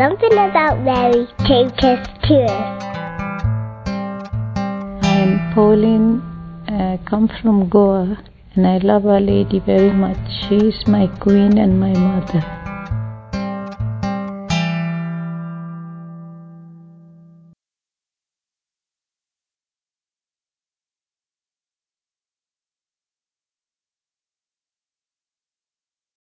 something about Mary take us to us. I'm Pauline, I come from Goa, and I love Our Lady very much. She is my queen and my mother.